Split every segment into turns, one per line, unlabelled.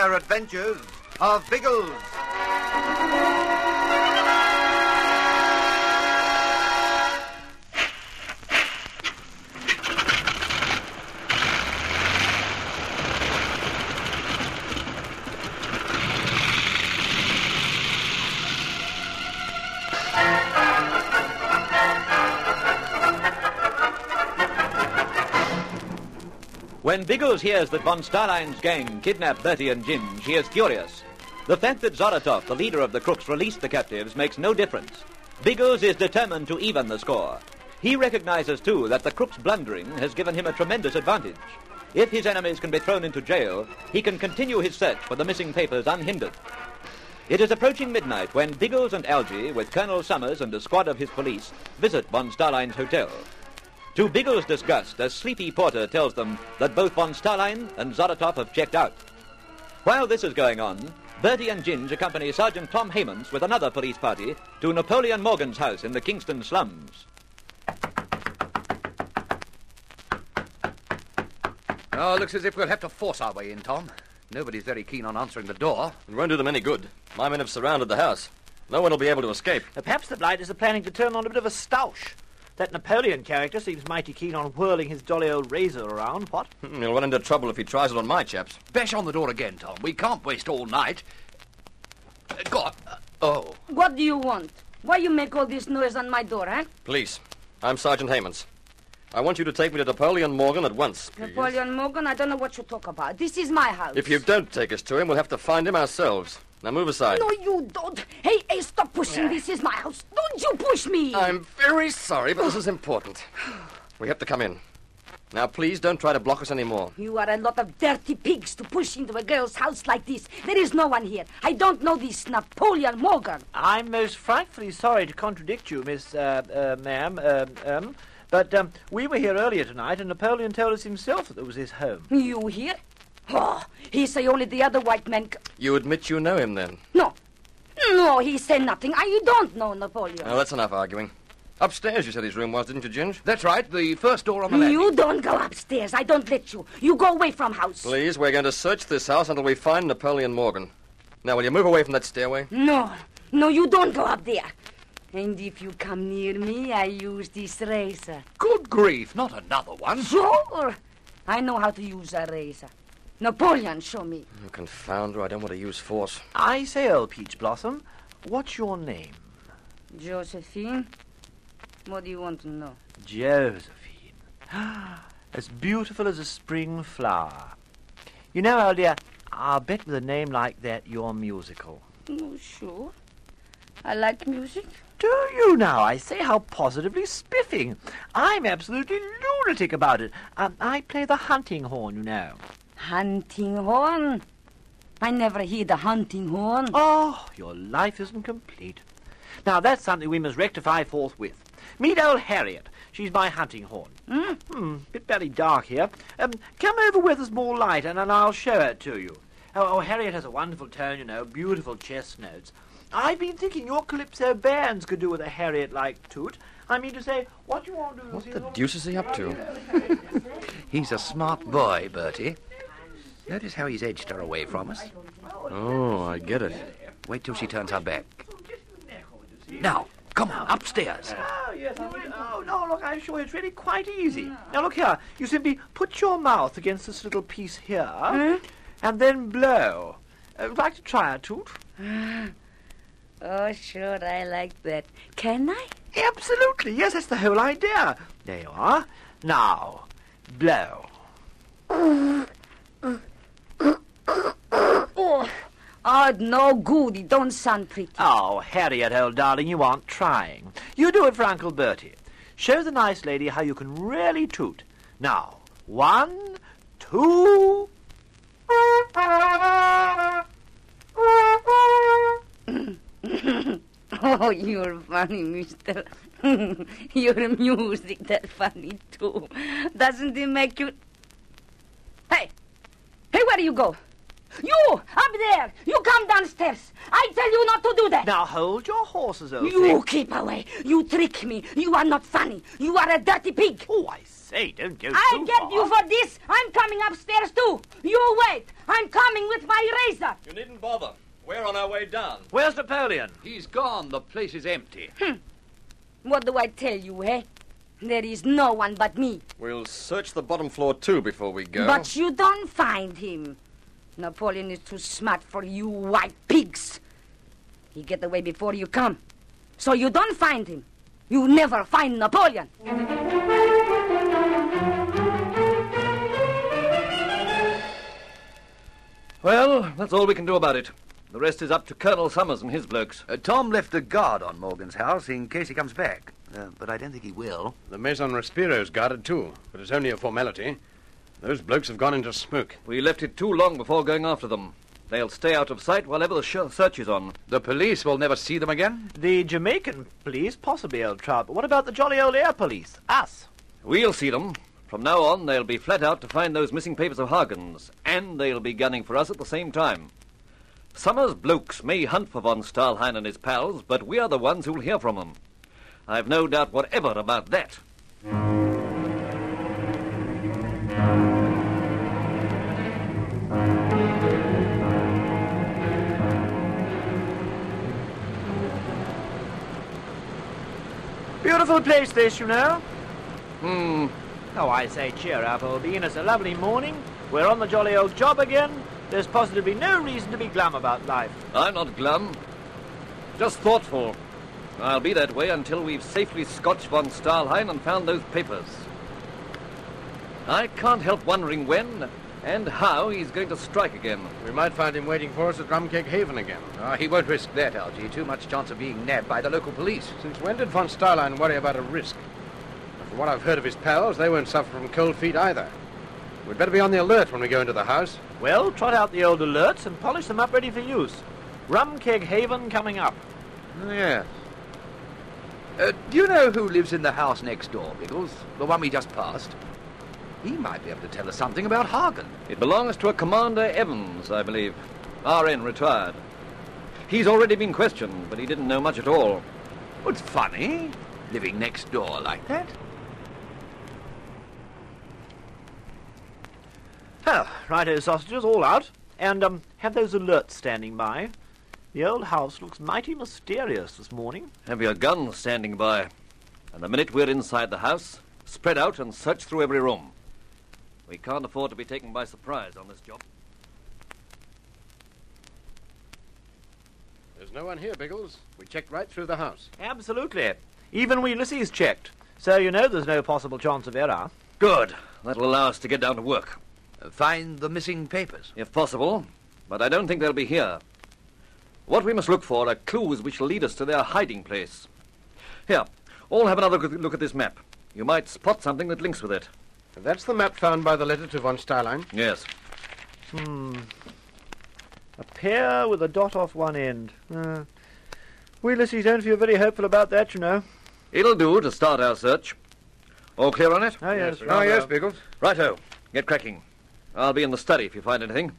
rare adventures of Biggles.
When Biggles hears that von Stalhein's gang kidnapped Bertie and Ginge, he is furious. The fact that Zoratov, the leader of the crooks, released the captives makes no difference. Biggles is determined to even the score. He recognizes, too, that the crook's blundering has given him a tremendous advantage. If his enemies can be thrown into jail, he can continue his search for the missing papers unhindered. It is approaching midnight when Biggles and Algy, with Colonel Summers and a squad of his police, visit von Stalhein's hotel. To Biggles' disgust, a sleepy porter tells them that both von Stalhein and Zoratov have checked out. While this is going on, Bertie and Ginge accompany Sergeant Tom Hamons with another police party to Napoleon Morgan's house in the Kingston slums.
Oh, looks as if we'll have to force our way in, Tom. Nobody's very keen on answering the door.
It won't do them any good. My men have surrounded the house. No one will be able to escape.
Perhaps the blighters are planning to turn on a bit of a stoush. That Napoleon character seems mighty keen on whirling his jolly old razor around, what?
He'll run into trouble if he tries it on my chaps.
Bash on the door again, Tom. We can't waste all night. Uh, go on. Uh, oh.
What do you want? Why you make all this noise on my door, eh?
Please. I'm Sergeant Hamons. I want you to take me to Napoleon Morgan at once, please.
Napoleon Morgan, I don't know what you talk about. This is my house.
If you don't take us to him, we'll have to find him ourselves. Now move aside.
No, you don't. Hey, hey, stop pushing. This is my house. Don't you push me.
I'm very sorry, but this is important. We have to come in. Now, please don't try to block us anymore.
You are a lot of dirty pigs to push into a girl's house like this. There is no one here. I don't know this Napoleon Morgan.
I'm most frightfully sorry to contradict you, Miss, uh, uh, ma'am, um, um, but um, we were here earlier tonight, and Napoleon told us himself that it was his home.
You here? Oh, he say only the other white men. c-
You admit you know him, then?
No. No, he say nothing. I don't know Napoleon.
Well, that's enough arguing. Upstairs, you said his room was, didn't you, Ginge?
That's right. The first door on the left.
you don't go upstairs. I don't let you. You go away from house.
Please, we're going to search this house until we find Napoleon Morgan. Now, will you move away from that stairway?
No, no, you don't go up there. And if you come near me, I use this razor.
Good grief, not another one.
Sure. I know how to use a razor. Napoleon, show me.
Oh, confound her, I don't want to use force.
I say, old Peach Blossom, what's your name?
Josephine, what do you want to know?
Josephine. as beautiful as a spring flower. You know, old dear, I'll bet with a name like that you're musical.
Oh, sure. I like music.
Do you now? I say how positively spiffing. I'm absolutely lunatic about it. Um, I play the hunting horn, you know.
Hunting horn. I never hear the hunting horn.
Oh, your life isn't complete. Now, that's something we must rectify forthwith. Meet old Harriet. She's my hunting horn.
Hmm?
Hmm, bit very dark here. Um, come over where there's more light, and, and I'll show it to you. Oh, oh, Harriet has a wonderful tone, you know, beautiful chest notes. I've been thinking your calypso bands could do with a Harriet-like toot. I mean to say, what you want to do...
What
is-
the deuce is he up to?
He's a smart boy, Bertie. Notice how he's edged her away from us.
Oh, I get it.
Wait till she turns her back. Now, come on, upstairs.
Oh, yes. I will. Oh, no, look, I'm sure it's really quite easy. Now, look here. You simply put your mouth against this little piece here, and then blow. Uh, would like to try a toot? Ah.
Oh, sure, I like that. Can I?
Absolutely. Yes, that's the whole idea. There you are. Now, blow. Uh, uh.
Oh, oh, no good. It don't sound pretty.
Oh, Harriet, old darling, you aren't trying. You do it for Uncle Bertie. Show the nice lady how you can really toot. Now, one, two.
Oh, you're funny, mister. Your music that funny, too. Doesn't it make you... Hey! Hey, where do you go? You, up there! You come downstairs! I tell you not to do that!
Now hold your horses, old
You
thing.
keep away! You trick me! You are not funny! You are a dirty pig!
Oh, I say, don't go
I
too
get
far.
you for this! I'm coming upstairs too! You wait! I'm coming with my razor!
You needn't bother. We're on our way down.
Where's Napoleon?
He's gone. The place is empty.
What do I tell you, eh? There is no one but me.
We'll search the bottom floor too before we go.
But you don't find him. Napoleon is too smart for you white pigs. He get away before you come. So you don't find him. You never find Napoleon.
Well, that's all we can do about it. The rest is up to Colonel Summers and his blokes.
Uh, Tom left a guard on Morgan's house in case he comes back. Uh, but I don't think he will.
The Maison Respiro's guarded too, but it's only a formality. Those blokes have gone into smoke.
We left it too long before going after them. They'll stay out of sight while ever the sh- search is on.
The police will never see them again?
The Jamaican police, possibly, old chap. But what about the jolly old air police? Us?
We'll see them. From now on, they'll be flat out to find those missing papers of Hagen's, and they'll be gunning for us at the same time. Summers' blokes may hunt for von Stalhein and his pals, but we are the ones who'll hear from them. I've no doubt whatever about that.
Beautiful place, this, you know.
Hmm.
Oh, I say, cheer up, old bean. It's a lovely morning. We're on the jolly old job again. There's positively no reason to be glum about life.
I'm not glum. Just thoughtful. I'll be that way until we've safely scotched von Stalhein and found those papers. I can't help wondering when and how he's going to strike again.
We might find him waiting for us at Rum Keg Haven again.
Ah, he won't risk that, Algy. Too much chance of being nabbed by the local police.
Since when did von Stalhein worry about a risk? From what I've heard of his pals, they won't suffer from cold feet either. We'd better be on the alert when we go into the house.
Well, trot out the old alerts and polish them up ready for use. Rum Keg Haven coming up.
Yes. Uh, do you know who lives in the house next door, Biggles? The one we just passed? He might be able to tell us something about Hagen.
It belongs to a Commander Evans, I believe. RN retired. He's already been questioned, but he didn't know much at all.
What's funny? Living next door like that?
Oh, righto, sausages, all out. And, um, have those alerts standing by. The old house looks mighty mysterious this morning.
Have your guns standing by. And the minute we're inside the house, spread out and search through every room. We can't afford to be taken by surprise on this job.
There's no one here, Biggles. We checked right through the house.
Absolutely. Even we Lissies checked. So you know there's no possible chance of error.
Good. That'll allow us to get down to work.
Uh, find the missing papers.
If possible, but I don't think they'll be here. What we must look for are clues which lead us to their hiding place. Here, all have another look at this map. You might spot something that links with it.
That's the map found by the letter to von Stalhein.
Yes.
Hmm. A pair with a dot off one end. Uh, we Lissies don't feel very hopeful about that, you know.
It'll do to start our search. All clear on it?
Oh, yes.
sir.
Oh, yes, Biggles.
Righto. Get cracking. I'll be in the study if you find anything.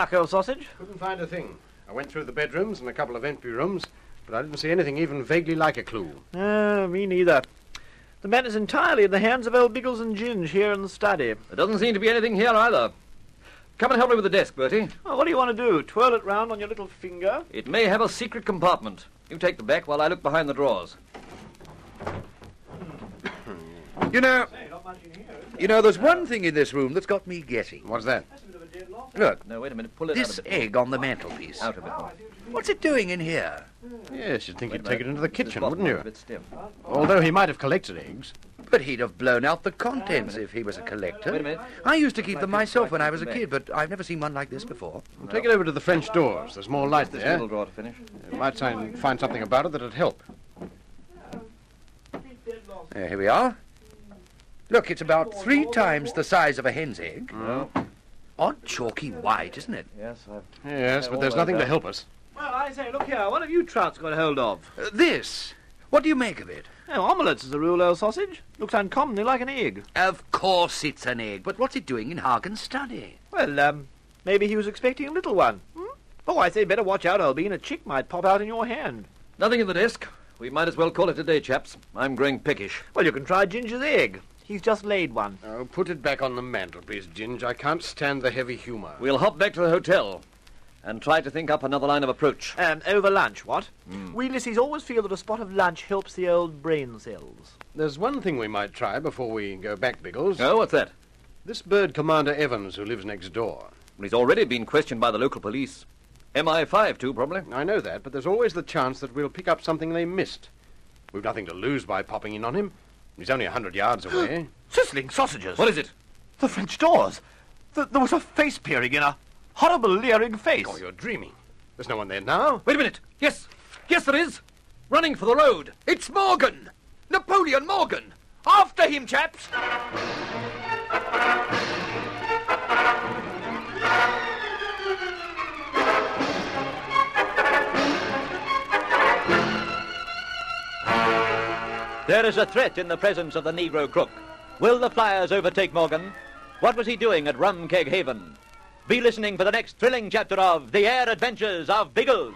Luck, old sausage?
Couldn't find a thing. I went through the bedrooms and a couple of empty rooms, but I didn't see anything even vaguely like a clue.
No, me neither. The matter's entirely in the hands of old Biggles and Ginge here in the study.
There doesn't seem to be anything here either. Come and help me with the desk, Bertie.
Oh, what do you want to do? Twirl it round on your little finger?
It may have a secret compartment. You take the back while I look behind the drawers.
You know,
not much in here.
you know, there's one thing in this room that's got me guessing.
What's that?
Look,
No, wait a minute. Pull it
this
out a
egg on the mantelpiece.
Out a bit more.
What's it doing in here?
Yes, you'd think
Wait
you'd take it into the kitchen, wouldn't you?
A bit stiff.
Although he might have collected eggs.
But he'd have blown out the contents if he was a collector.
Wait a minute.
I used to keep them myself when I was a kid, but I've never seen one like this before.
Take it over to the French doors. There's more light
This
there.
middle drawer to finish.
You might find, find something about it that'd help.
There, here we are. Look, it's about three times the size of a hen's egg. Odd chalky white, isn't it?
Yes, I've...
Yes, but there's nothing to help us.
Well, I say, look here. What have you trouts got hold of?
Uh, this. What do you make of it?
Oh, omelettes is a real old sausage. Looks uncommonly like an egg.
Of course it's an egg, but what's it doing in Hagen's study?
Well, um, maybe he was expecting a little one. Hmm? Oh, I say, better watch out, Albine. A chick might pop out in your hand.
Nothing in the desk. We might as well call it a day, chaps. I'm growing peckish.
Well, you can try Ginger's egg. He's just laid one.
Oh, put it back on the mantel, please, Ginge. I can't stand the heavy humour.
We'll hop back to the hotel and try to think up another line of approach.
Um, over lunch, what? We Lissies always feel that a spot of lunch helps the old brain cells.
There's one thing we might try before we go back, Biggles.
Oh, what's that?
This bird Commander Evans who lives next door.
He's already been questioned by the local police. MI5, too, probably.
I know that, but there's always the chance that we'll pick up something they missed. We've nothing to lose by popping in on him. He's only a hundred yards away.
Sizzling sausages.
What is it?
The French doors. Th- there was a face peering in, a horrible leering face.
oh, you're dreaming. There's no one there now.
Wait a minute. Yes. Yes, there is. Running for the road. It's Morgan. Napoleon Morgan. After him, chaps.
There is a threat in the presence of the Negro crook. Will the Flyers overtake Morgan? What was he doing at Rum Keg Haven? Be listening for the next thrilling chapter of The Air Adventures of Biggles.